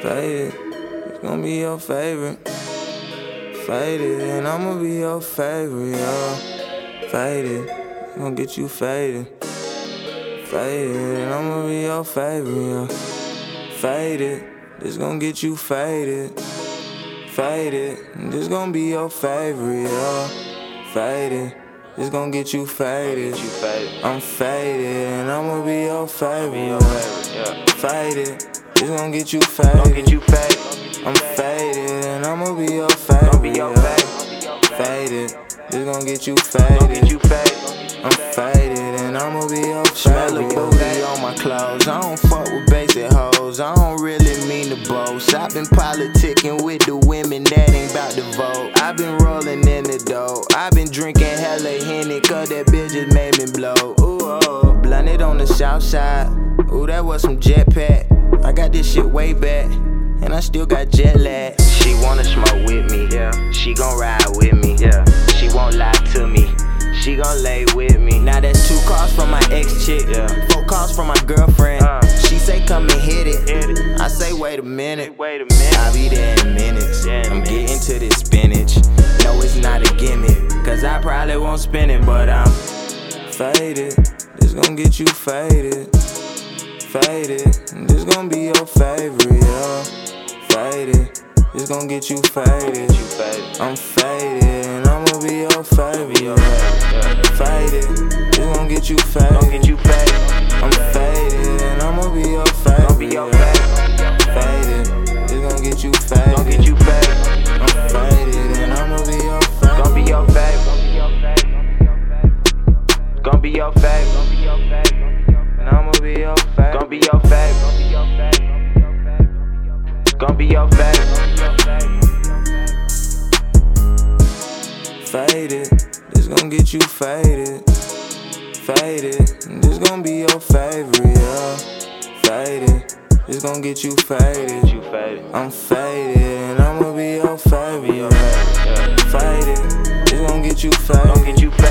Faded, it's gonna be your favorite. Faded, and I'ma be your favorite, yeah. Faded, gonna get you faded. Faded, and I'ma be your favorite, yeah. Faded, this gonna get you faded. Faded, and this gonna be your favorite, yeah. Faded, this gonna get you faded. I'm faded, and I'ma be your favorite, yeah. Faded, this gon' get you faded. Gon' get you faded. I'm faded and I'ma be your favorite. Gon' be your yeah. faded. Faded, this gon' get you Gon' get faded. you faded. I'm faded and I'ma be your Smell favorite. the booty on my clothes. I don't fuck with basic hoes. I don't really mean to boast. I've been politicking with the women that ain't bout to vote. I've been rolling in the dough. I've been drinking hella Henny, cause that bitch just made me blow. Ooh, oh, blunted on the south side. Ooh, that was some jetpack. I got this shit way back, and I still got jet lag. She wanna smoke with me. Yeah. She gon' ride with me. Yeah. She won't lie to me. She gon' lay with me. Now that's two calls from my ex chick, Yeah. four calls from my girlfriend. Uh. She say come and hit it. Hit it. I say wait a minute. Wait a minute. I'll be there in minutes. Yeah, I'm minutes. getting to this spinach. No, it's not a gimmick. Cause I probably won't spin it, but I'm faded. This gon' get you faded. Faded. This gon' be your favorite, yeah. Faded. This gon' get you faded. I'm faded and I'ma be your favorite. Faded, this gon' get you faded. I'm faded and I'ma be your favorite. Faded. This gon' get you faded. I'm faded and I'ma be your Don't be your favorite. Gon' be your faded. Gon' be your faded. I'ma be your favorite. Gon' be your faded. Gon' be your faded. Faded, this gon' get you faded. Faded, this gon' be your favorite. Yeah. Faded, this gon' get you faded. I'm faded and I'ma be your favorite. Faded, this. Gon' get you faded.